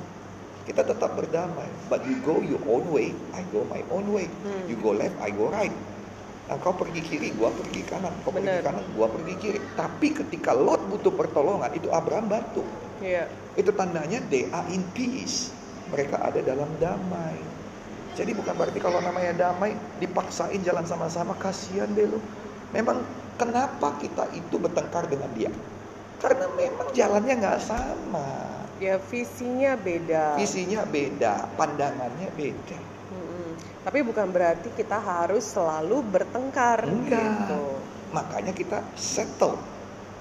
Kita tetap berdamai. But you go your own way. I go my own way. Hmm. you go left I go right Nah, kau pergi kiri, gua pergi kanan. Kau pergi kanan, gua pergi kiri. Tapi ketika Lot butuh pertolongan, itu Abraham bantu. Iya. Itu tandanya they are in peace. Mereka ada dalam damai. Jadi bukan berarti kalau namanya damai dipaksain jalan sama-sama kasihan deh lo. Memang kenapa kita itu bertengkar dengan dia? Karena memang jalannya nggak sama. Ya visinya beda. Visinya beda, pandangannya beda. Tapi bukan berarti kita harus selalu bertengkar Enggak. gitu. Makanya kita settle,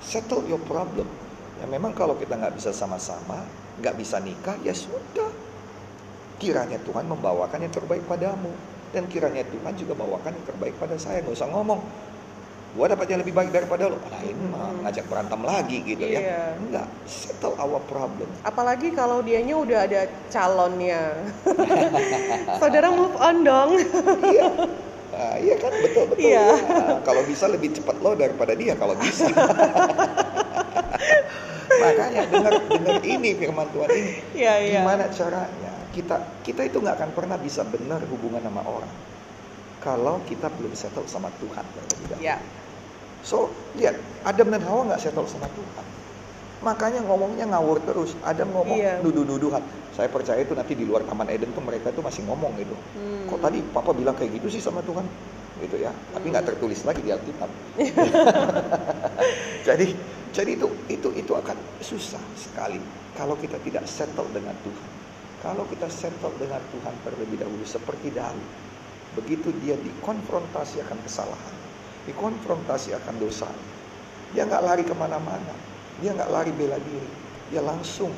settle your problem. Ya memang kalau kita nggak bisa sama-sama, nggak bisa nikah, ya sudah. Kiranya Tuhan membawakan yang terbaik padamu. Dan kiranya Tuhan juga bawakan yang terbaik pada saya. Nggak usah ngomong, gua dapat yang lebih baik daripada lo. Nah ini mah Hmm. ngajak berantem lagi gitu Iya. ya. Enggak, settle our problem. Apalagi kalau dianya udah ada calonnya. Saudara move on dong. iya. Nah, iya kan betul betul. Iya. Nah, kalau bisa lebih cepat lo daripada dia kalau bisa. Makanya dengar dengar ini firman Tuhan ini. Iya, iya. Gimana caranya? Kita kita itu nggak akan pernah bisa benar hubungan sama orang kalau kita belum settle sama Tuhan terlebih dahulu. So lihat Adam dan Hawa nggak settle sama Tuhan. Makanya ngomongnya ngawur terus. Adam ngomong Iya. nuduh-nuduhan. Saya percaya itu nanti di luar Taman Eden tuh mereka tuh masih ngomong gitu. Hmm. Kok tadi Papa bilang kayak gitu sih sama Tuhan? Gitu ya. Tapi nggak Hmm. tertulis lagi di Alkitab. jadi jadi itu itu itu akan susah sekali kalau kita tidak settle dengan Tuhan. Kalau kita settle dengan Tuhan terlebih dahulu seperti Daud. Begitu dia dikonfrontasi akan kesalahan, dikonfrontasi akan dosa, dia nggak lari ke mana-mana, dia nggak lari bela diri, dia langsung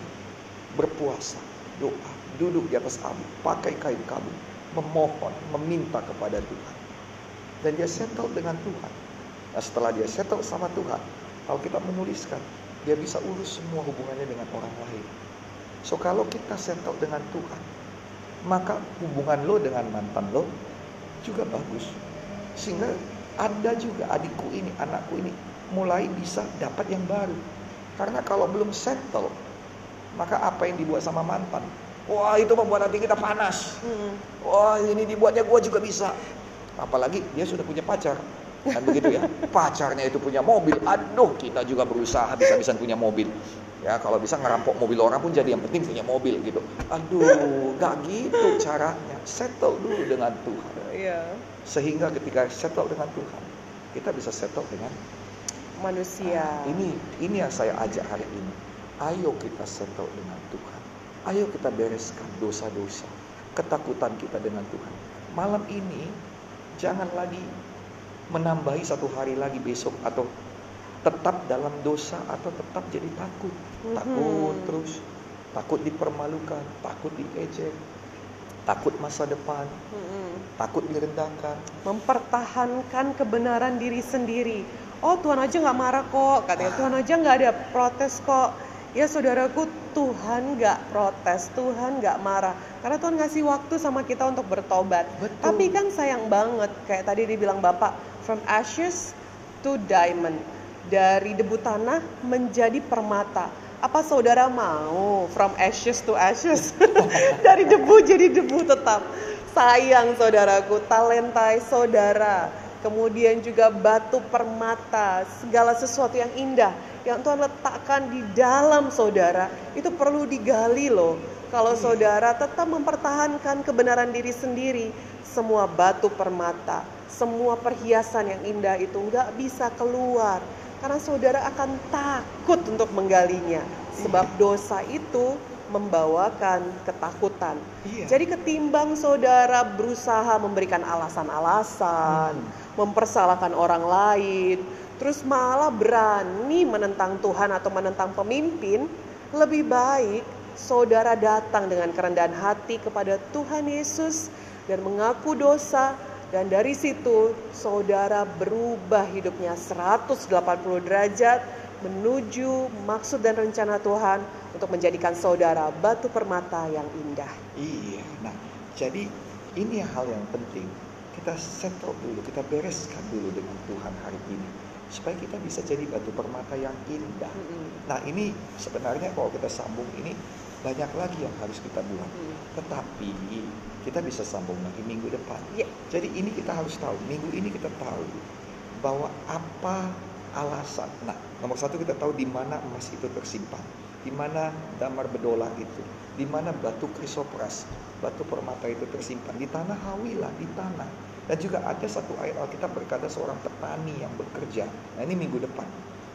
berpuasa, doa, duduk di atas abu, pakai kain kabung, memohon, meminta kepada Tuhan. Dan dia settle dengan Tuhan. Nah setelah dia settle sama Tuhan, Alkitab menuliskan, dia bisa urus semua hubungannya dengan orang lain. So kalau kita settle dengan Tuhan, maka hubungan lo dengan mantan lo juga bagus. Sehingga ada juga adikku ini, anakku ini mulai bisa dapat yang baru. Karena kalau belum settle, maka apa yang dibuat sama mantan? Wah itu membuat hati kita panas. Hmm. Wah ini dibuatnya gue juga bisa. Apalagi dia sudah punya pacar. Kan begitu ya. Pacarnya itu punya mobil. Aduh kita juga berusaha bisa-bisa punya mobil. Ya kalau bisa ngerampok mobil orang pun jadi yang penting punya mobil gitu. Aduh gak gitu caranya. Settle dulu dengan Tuhan. Iya. Sehingga ketika settle dengan Tuhan. Kita bisa settle dengan Manusia. Nah, ini ini yang saya ajak hari ini. Ayo kita settle dengan Tuhan. Ayo kita bereskan dosa-dosa, ketakutan kita dengan Tuhan. Malam ini Jangan lagi menambahi satu hari lagi besok atau tetap dalam dosa atau tetap jadi takut. Takut Mhm. terus, takut dipermalukan, takut diejek, takut masa depan, Mm-mm. Takut direndahkan. mempertahankan kebenaran diri sendiri. Oh Tuhan aja nggak marah kok, katanya Ah. Tuhan aja nggak ada protes kok. Ya saudaraku, Tuhan nggak protes, Tuhan nggak marah. Karena Tuhan ngasih waktu sama kita untuk bertobat. Betul. Tapi kan sayang banget, kayak tadi dibilang Bapak, from ashes to diamond. Dari debu tanah menjadi permata. Apa saudara mau from ashes to ashes? Dari debu jadi debu tetap. Sayang saudaraku, talentai saudara. Kemudian juga batu permata, segala sesuatu yang indah yang Tuhan letakkan di dalam saudara itu perlu digali loh. Kalau saudara tetap mempertahankan kebenaran diri sendiri, semua batu permata, semua perhiasan yang indah itu nggak bisa keluar karena saudara akan takut untuk menggalinya sebab dosa itu membawakan ketakutan. Iya. Jadi ketimbang saudara berusaha memberikan alasan-alasan, mempersalahkan orang lain, terus malah berani menentang Tuhan atau menentang pemimpin, lebih baik saudara datang dengan kerendahan hati kepada Tuhan Yesus dan mengaku dosa dan dari situ saudara berubah hidupnya 180 derajat menuju maksud dan rencana Tuhan untuk menjadikan saudara batu permata yang indah. Iya. Nah, jadi ini hal yang penting. Kita settle dulu, kita bereskan dulu dengan Tuhan hari ini supaya kita bisa jadi batu permata yang indah. Mm-mm. Nah, ini sebenarnya kalau kita sambung ini banyak lagi yang harus kita buat. Mm. Tetapi kita bisa sambung lagi minggu depan. Ya. Jadi ini kita harus tahu, minggu ini kita tahu bahwa apa alasan. Nah, nomor satu kita tahu di mana emas itu tersimpan, di mana damar bedola itu, di mana batu krisopras, batu permata itu tersimpan di tanah Hawilah, di tanah. Dan juga ada satu ayat Alkitab berkata seorang petani yang bekerja. Nah ini minggu depan.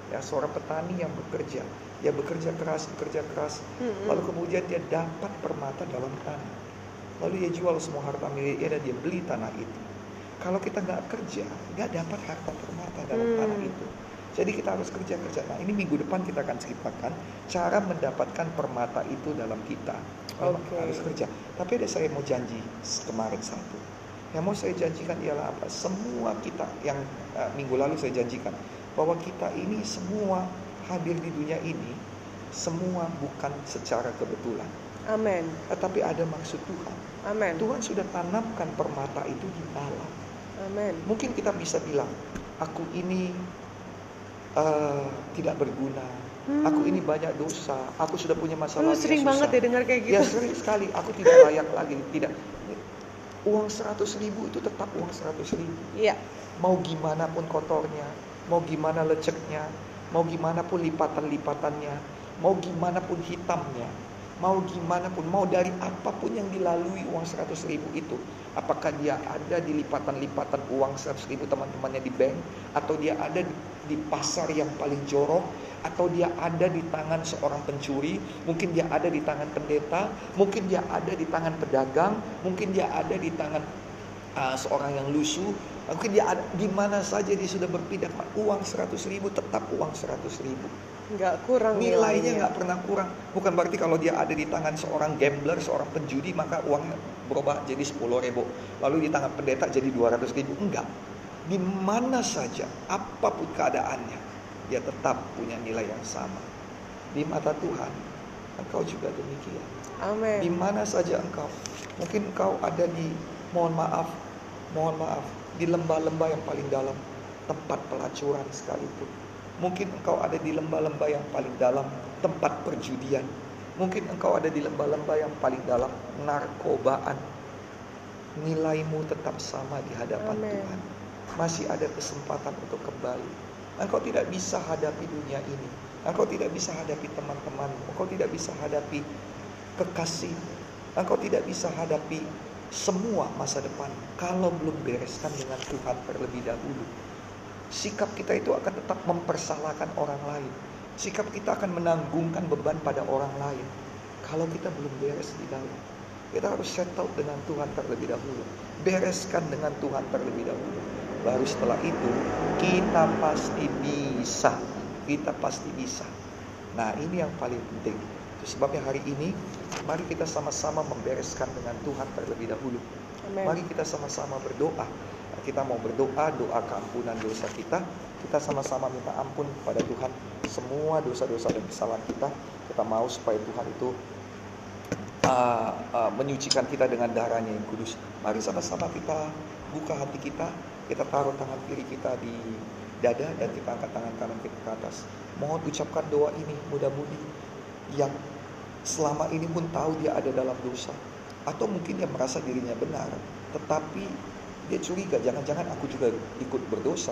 Ya, seorang petani yang bekerja, dia bekerja keras, bekerja keras, Mm-mm. lalu kemudian dia dapat permata dalam tanah. Lalu dia jual semua harta miliknya dan dia beli tanah itu. Kalau kita nggak kerja, nggak dapat harta permata dalam Hmm. tanah itu. Jadi kita harus kerja kerja. Nah ini minggu depan kita akan ceritakan cara mendapatkan permata itu dalam kita. Memang Oke. harus kerja. Tapi ada saya mau janji kemarin satu. Yang mau saya janjikan ialah apa? Semua kita yang uh, minggu lalu saya janjikan bahwa kita ini semua hadir di dunia ini semua bukan secara kebetulan, Amin. tetapi ada maksud Tuhan. Amin. Tuhan sudah tanamkan permata itu di dalam. Amin. Mungkin kita bisa bilang, aku ini eh, tidak berguna, Hmm. aku ini banyak dosa, aku sudah punya masalah Lu sering banget ya dengar kayak gitu. Ya sering sekali, aku tidak layak lagi, tidak. Uang 100 ribu itu tetap uang 100 ribu. Iya. Mau gimana pun kotornya, mau gimana leceknya, mau gimana pun lipatan-lipatannya, mau gimana pun hitamnya, mau gimana pun, mau dari apa pun yang dilalui uang 100 ribu itu. Apakah dia ada di lipatan-lipatan uang 100 ribu teman-temannya di bank, atau dia ada di, pasar yang paling jorok, atau dia ada di tangan seorang pencuri, mungkin dia ada di tangan pendeta, mungkin dia ada di tangan pedagang, mungkin dia ada di tangan uh, seorang yang lusuh, mungkin dia ada di saja dia sudah berpindah uang 100 ribu tetap uang 100 ribu. Nggak kurang Nilainya nggak pernah kurang. Bukan berarti kalau dia ada di tangan seorang gambler, seorang penjudi maka uangnya berubah jadi 10 ribu. Lalu di tangan pendeta jadi 200 ribu. Enggak. Di mana saja, apa pun keadaannya, dia tetap punya nilai yang sama. Di mata Tuhan, engkau juga demikian. Di Amin. mana saja engkau, mungkin engkau ada di, mohon maaf, mohon maaf, di lembah-lembah yang paling dalam, tempat pelacuran sekalipun. Mungkin engkau ada di lembah-lembah yang paling dalam, tempat perjudian. Mungkin engkau ada di lembah-lembah yang paling dalam, narkobaan. Nilaimu tetap sama di hadapan Amin. Tuhan. Masih ada kesempatan untuk kembali. Engkau tidak bisa hadapi dunia ini. Engkau tidak bisa hadapi teman-temanmu. Engkau tidak bisa hadapi kekasih. Engkau tidak bisa hadapi semua masa depan kalau belum bereskan dengan Tuhan terlebih dahulu. Sikap kita itu akan tetap mempersalahkan orang lain. Sikap kita akan menanggungkan beban pada orang lain kalau kita belum beres di dalam. Kita harus settle dengan Tuhan terlebih dahulu. Bereskan dengan Tuhan terlebih dahulu. Baru setelah itu kita pasti bisa. Kita pasti bisa. Nah ini yang paling penting. Itu sebabnya hari ini mari kita sama-sama membereskan dengan Tuhan terlebih dahulu. Amin. Mari kita sama-sama berdoa. Kita mau berdoa, doa keampunan dosa kita. Kita sama-sama minta ampun kepada Tuhan semua dosa-dosa dan kesalahan kita. Kita mau supaya Tuhan itu uh, uh, menyucikan kita dengan darahnya yang kudus. Mari sama-sama kita buka hati kita, kita taruh tangan kiri kita di dada dan kita angkat tangan kanan kita ke atas. Mohon ucapkan doa ini mudah-mudi yang selama ini pun tahu dia ada dalam dosa atau mungkin dia merasa dirinya benar, tetapi dia curiga jangan-jangan aku juga ikut berdosa.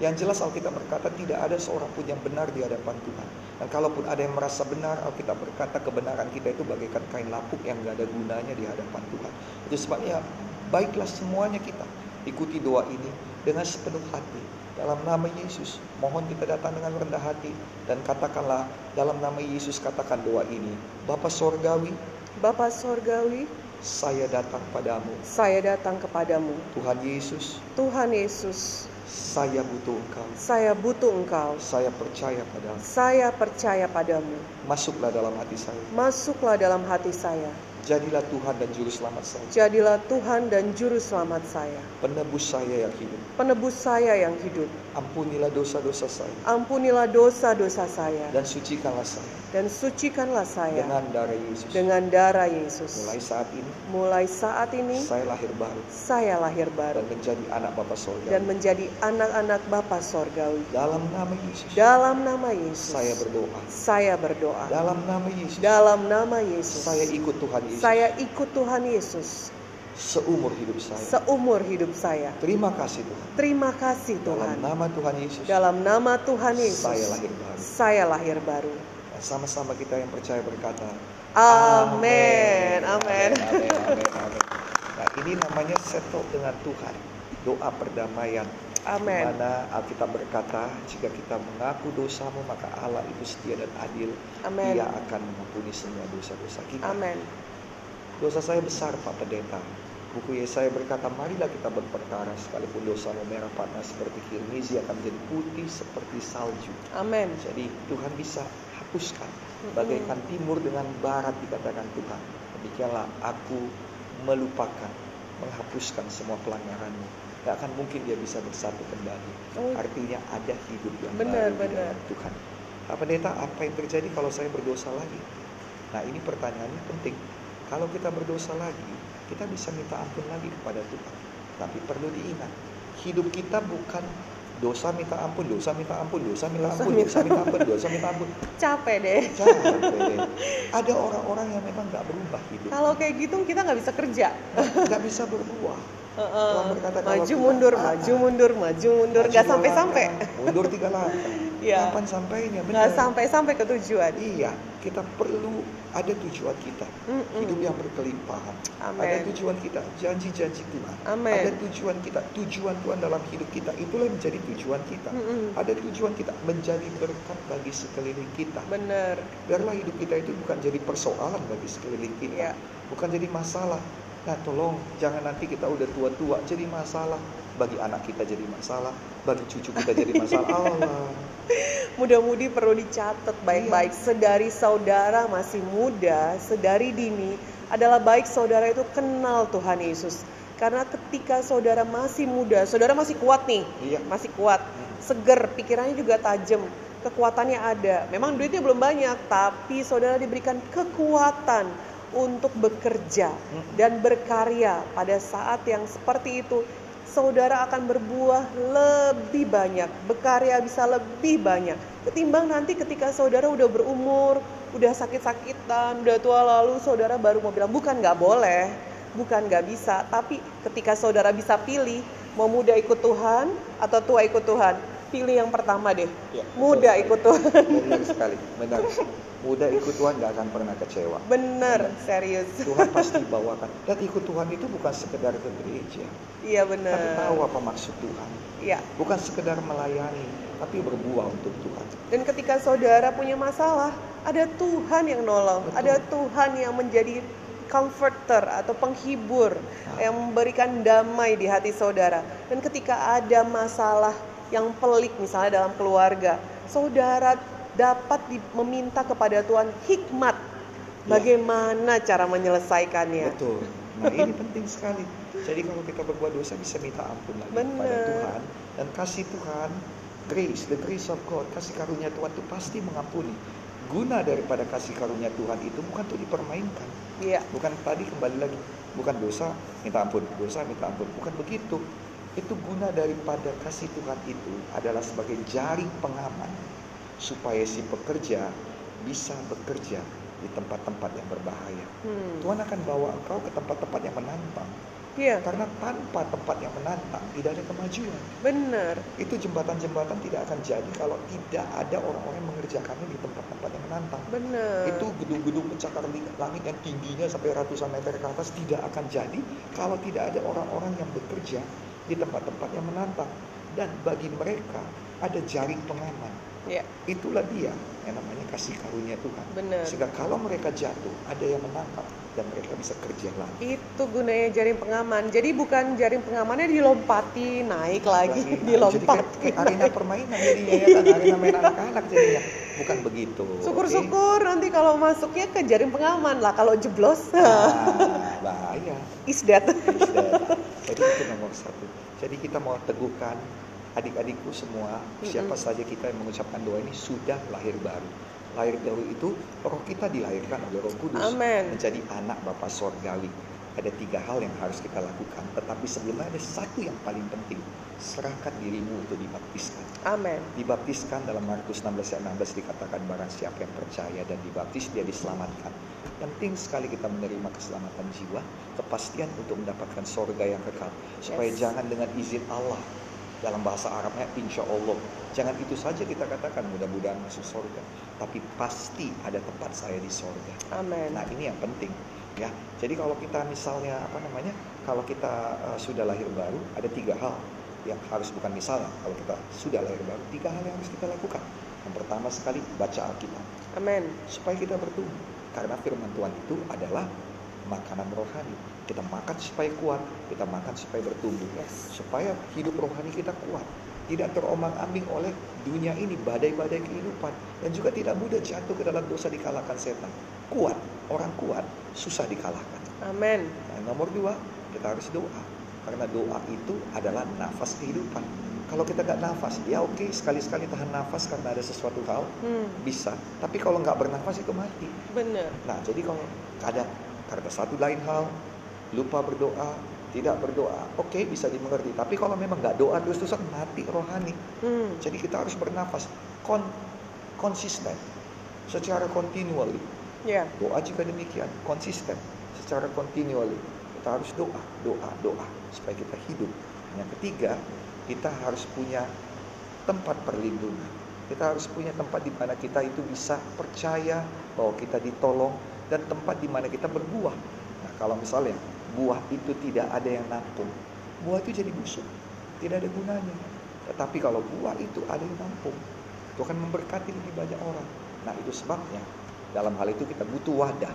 Yang jelas Alkitab berkata tidak ada seorang pun yang benar di hadapan Tuhan. Dan kalaupun ada yang merasa benar, Alkitab berkata kebenaran kita itu bagaikan kain lapuk yang gak ada gunanya di hadapan Tuhan. Itu sebabnya baiklah semuanya kita ikuti doa ini dengan sepenuh hati. Dalam nama Yesus, mohon kita datang dengan rendah hati dan katakanlah dalam nama Yesus katakan doa ini. Bapa sorgawi, Bapa Sorgawi, saya datang padamu. saya datang kepadamu. Tuhan Yesus, Tuhan Yesus, saya butuh Engkau. saya butuh Engkau. Saya percaya padamu. Saya percaya padamu. Masuklah dalam hati saya. Masuklah dalam hati saya. Jadilah Tuhan dan Juru Selamat saya. Jadilah Tuhan dan Juru Selamat saya. Penebus saya yang hidup. Penebus saya yang hidup. Ampunilah dosa-dosa saya. Ampunilah dosa-dosa saya. Dan sucikanlah saya. Dan sucikanlah saya Dengan darah Yesus. dengan darah Yesus. Mulai saat ini, Mulai saat ini, saya lahir baru. saya lahir baru Dan menjadi anak Bapa Sorga. dan menjadi anak-anak Bapa Sorgawi. Dalam nama Yesus. Dalam nama Yesus, Saya berdoa. saya berdoa. Dalam nama Yesus. Dalam nama Yesus, Saya ikut Tuhan Yesus. saya ikut Tuhan Yesus Seumur hidup saya. seumur hidup saya. Terima kasih Tuhan. Terima kasih Dalam Tuhan. nama Tuhan Yesus. Dalam nama Tuhan Yesus, Saya lahir baru. saya lahir baru. Sama-sama kita yang percaya berkata. Amin. Amin. Nah ini namanya settle dengan Tuhan. Doa perdamaian. Amin. Mana Alkitab berkata, jika kita mengaku dosamu, maka Allah itu setia dan adil. Amin. Dia akan mengampuni semua dosa-dosa kita. Amin. Dosa saya besar, Pak Pendeta. Buku Yesaya berkata, marilah kita berperkara sekalipun dosamu merah panas seperti kirmizi akan menjadi putih seperti salju. Amin. Jadi Tuhan bisa hapuskan. Bagaikan timur dengan barat dikatakan Tuhan. Demikianlah aku melupakan, menghapuskan semua pelanggaranmu. Gak akan mungkin dia bisa bersatu kembali. Oh. Artinya ada hidup yang Benar, baru di benar. dalam Tuhan. Pak Pendeta, apa yang terjadi kalau saya berdosa lagi? Nah ini pertanyaannya penting. Kalau kita berdosa lagi, kita bisa minta ampun lagi kepada Tuhan. Tapi perlu diingat, hidup kita bukan dosa minta ampun, dosa minta ampun, dosa minta Dosa ampun, dosa minta ampun, dosa minta ampun. Capek deh. Capek deh. Ada orang-orang yang memang nggak berubah hidup, Kalau kayak gitu kita nggak bisa kerja. nggak bisa berbuah. Tuhan berkata, kalau maju mundur, Ah, maju ah. mundur, maju mundur, Maju nggak dua sampai-sampai. Mundur tiga langkah. Iya. Kapan sampainya? Nggak Benar. sampai-sampai ke tujuan. Iya, kita perlu ada tujuan kita. Mm-mm. Hidup yang berkelimpahan. Amin. Ada tujuan kita, janji-janji Tuhan. Amin. Ada tujuan kita, tujuan Tuhan dalam hidup kita. Itulah yang menjadi tujuan kita. Mm-mm. Ada tujuan kita menjadi berkat bagi sekeliling kita. Bener. Biarlah hidup kita itu bukan jadi persoalan bagi sekeliling kita. Iya. Bukan jadi masalah. Nah tolong jangan nanti kita udah tua-tua jadi masalah. Bagi anak kita jadi masalah. Bagi cucu kita jadi masalah. Allah. Mudah-mudi perlu dicatat baik-baik. Sedari saudara masih muda, sedari dini, adalah baik saudara itu kenal Tuhan Yesus. Karena ketika saudara masih muda, saudara masih kuat nih, Iya. masih kuat, seger, pikirannya juga tajam, kekuatannya ada. Memang duitnya belum banyak, tapi saudara diberikan kekuatan untuk bekerja dan berkarya pada saat yang seperti itu. Saudara akan berbuah lebih banyak, berkarya bisa lebih banyak. Ketimbang nanti ketika saudara udah berumur, udah sakit-sakitan, udah tua lalu saudara baru mau bilang, bukan nggak boleh, bukan nggak bisa. Tapi ketika saudara bisa pilih, mau muda ikut Tuhan atau tua ikut Tuhan, pilih yang pertama deh. Ya, Muda betul ikut Tuhan. Benar sekali, benar. Muda ikut Tuhan gak akan pernah kecewa. Bener, serius. Tuhan pasti bawakan. Dan ikut Tuhan itu bukan sekedar ke gereja, Iya tapi bener. tahu apa maksud Tuhan. Iya. Bukan sekedar melayani, tapi berbuah untuk Tuhan. Dan ketika saudara punya masalah, ada Tuhan yang nolong, Betul. ada Tuhan yang menjadi comforter atau penghibur yang memberikan damai di hati saudara. Dan ketika ada masalah yang pelik misalnya dalam keluarga, saudara dapat di- meminta kepada Tuhan hikmat bagaimana cara menyelesaikannya. Betul. Nah ini penting sekali. Jadi kalau kita berbuat dosa bisa minta ampun lagi kepada Benar. Tuhan dan kasih Tuhan grace, the grace of God, kasih karunia Tuhan itu pasti mengampuni. Guna daripada kasih karunia Tuhan itu bukan untuk dipermainkan, Iya, bukan tadi kembali lagi, bukan dosa minta ampun, dosa minta ampun, bukan begitu. Itu guna daripada kasih Tuhan itu adalah sebagai jaring pengaman supaya si pekerja bisa bekerja di tempat-tempat yang berbahaya. Hmm. Tuhan akan bawa engkau ke tempat-tempat yang menantang. Iya, Karena tanpa tempat yang menantang tidak ada kemajuan. benar. Itu jembatan-jembatan tidak akan jadi kalau tidak ada orang-orang yang mengerjakannya di tempat-tempat yang menantang. Benar. Itu gedung-gedung pencakar langit yang tingginya sampai ratusan meter ke atas tidak akan jadi kalau tidak ada orang-orang yang bekerja di tempat-tempat yang menantang. Dan bagi mereka ada jaring pengaman. Iya, Itulah dia yang namanya kasih karunia Tuhan. benar. Sehingga kalau mereka jatuh, ada yang menangkap dan mereka bisa kerja lagi. Itu gunanya jaring pengaman. Jadi bukan jaring pengamannya dilompati, naik lagi, Jadi, dilompati. kayak, kayak arena permainan jadinya ya kan, arena main anak-anak jadinya. Bukan begitu. Syukur-syukur nanti kalau masuknya ke jaring pengaman lah. Kalau jeblos, Nah, bahaya. is that. Sudah. Jadi itu nomor satu. Jadi kita mau teguhkan adik-adikku semua, siapa saja kita yang mengucapkan doa ini sudah lahir baru. Lahir baru itu roh kita dilahirkan oleh Roh Kudus Amin. menjadi anak Bapa Sorgawi. Ada tiga hal yang harus kita lakukan, tetapi sebelumnya ada satu yang paling penting. Serahkan dirimu untuk dibaptiskan. Amin. Dibaptiskan dalam Markus 16 ayat 16 dikatakan barang siapa yang percaya dan dibaptis dia diselamatkan. Penting sekali kita menerima keselamatan jiwa, kepastian untuk mendapatkan sorga yang kekal. Supaya Yes. jangan dengan izin Allah. Dalam bahasa Arabnya insya Allah. Jangan itu saja kita katakan mudah-mudahan masuk sorga. Tapi pasti ada tempat saya di sorga. Amin. Nah ini yang penting ya. Jadi kalau kita misalnya apa namanya, kalau kita uh, sudah lahir baru, ada tiga hal yang harus bukan misalnya. Kalau kita sudah lahir baru, tiga hal yang harus kita lakukan. Yang pertama sekali baca Alkitab Amin. supaya kita bertumbuh. Karena firman Tuhan itu adalah makanan rohani. Kita makan supaya kuat, kita makan supaya bertumbuh. Yes. Supaya hidup rohani kita kuat. Tidak terombang-ambing oleh dunia ini, badai-badai kehidupan. Dan juga tidak mudah jatuh ke dalam dosa dikalahkan setan. Kuat, orang kuat, susah dikalahkan. Amin. Nah, nomor dua, kita harus doa. Karena doa itu adalah nafas kehidupan. Kalau kita nggak nafas, ya oke sekali-sekali tahan nafas karena ada sesuatu hal, Hmm, bisa. Tapi kalau nggak bernafas itu mati. benar. Nah, jadi kalau kadang karena satu lain hal, lupa berdoa, tidak berdoa, oke bisa dimengerti. Tapi kalau memang nggak doa terus-terusan mati rohani. Hmm, Jadi kita harus bernafas kon konsisten, secara continually. Ya. Doa juga demikian, konsisten, secara continually. Kita harus doa, doa, doa supaya kita hidup. Yang ketiga, kita harus punya tempat perlindungan. Kita harus punya tempat di mana kita itu bisa percaya bahwa kita ditolong dan tempat di mana kita berbuah. Nah, kalau misalnya buah itu tidak ada yang nampung, buah itu jadi busuk, tidak ada gunanya. Tetapi kalau buah itu ada yang nampung, itu akan memberkati lebih banyak orang. Nah, itu sebabnya dalam hal itu kita butuh wadah.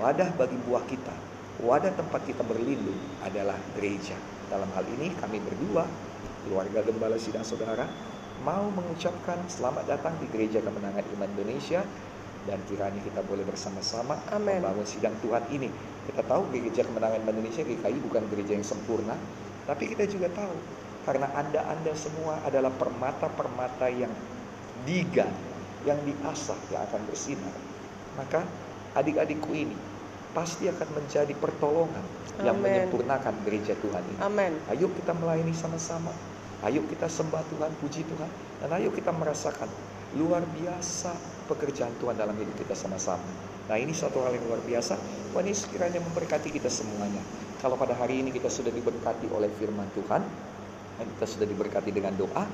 Wadah bagi buah kita. Wadah tempat kita berlindung adalah gereja. Dalam hal ini kami berdua, keluarga Gembala Sidang Saudara, mau mengucapkan selamat datang di Gereja Kemenangan Iman Indonesia dan kiranya kita boleh bersama-sama Amin. membangun sidang Tuhan ini. Kita tahu Gereja Kemenangan Iman Indonesia GKI bukan gereja yang sempurna, tapi kita juga tahu karena Anda-anda semua adalah permata-permata yang digan, yang diasah, yang akan bersinar. Maka adik-adikku ini pasti akan menjadi pertolongan yang Amin. menyempurnakan gereja Tuhan ini. Amin. Ayo kita melayani sama-sama. Ayo kita sembah Tuhan, puji Tuhan. Dan ayo kita merasakan luar biasa pekerjaan Tuhan dalam hidup kita sama-sama. Nah ini satu hal yang luar biasa. Tuhan Yesus kiranya memberkati kita semuanya. Kalau pada hari ini kita sudah diberkati oleh firman Tuhan, dan kita sudah diberkati dengan doa,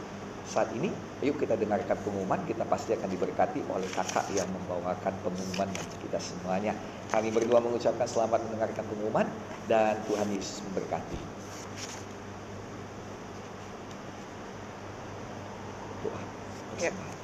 saat ini ayo kita dengarkan pengumuman, kita pasti akan diberkati oleh kakak yang membawakan pengumuman bagi kita semuanya. Kami berdua mengucapkan selamat mendengarkan pengumuman dan Tuhan Yesus memberkati. Doa. Ya.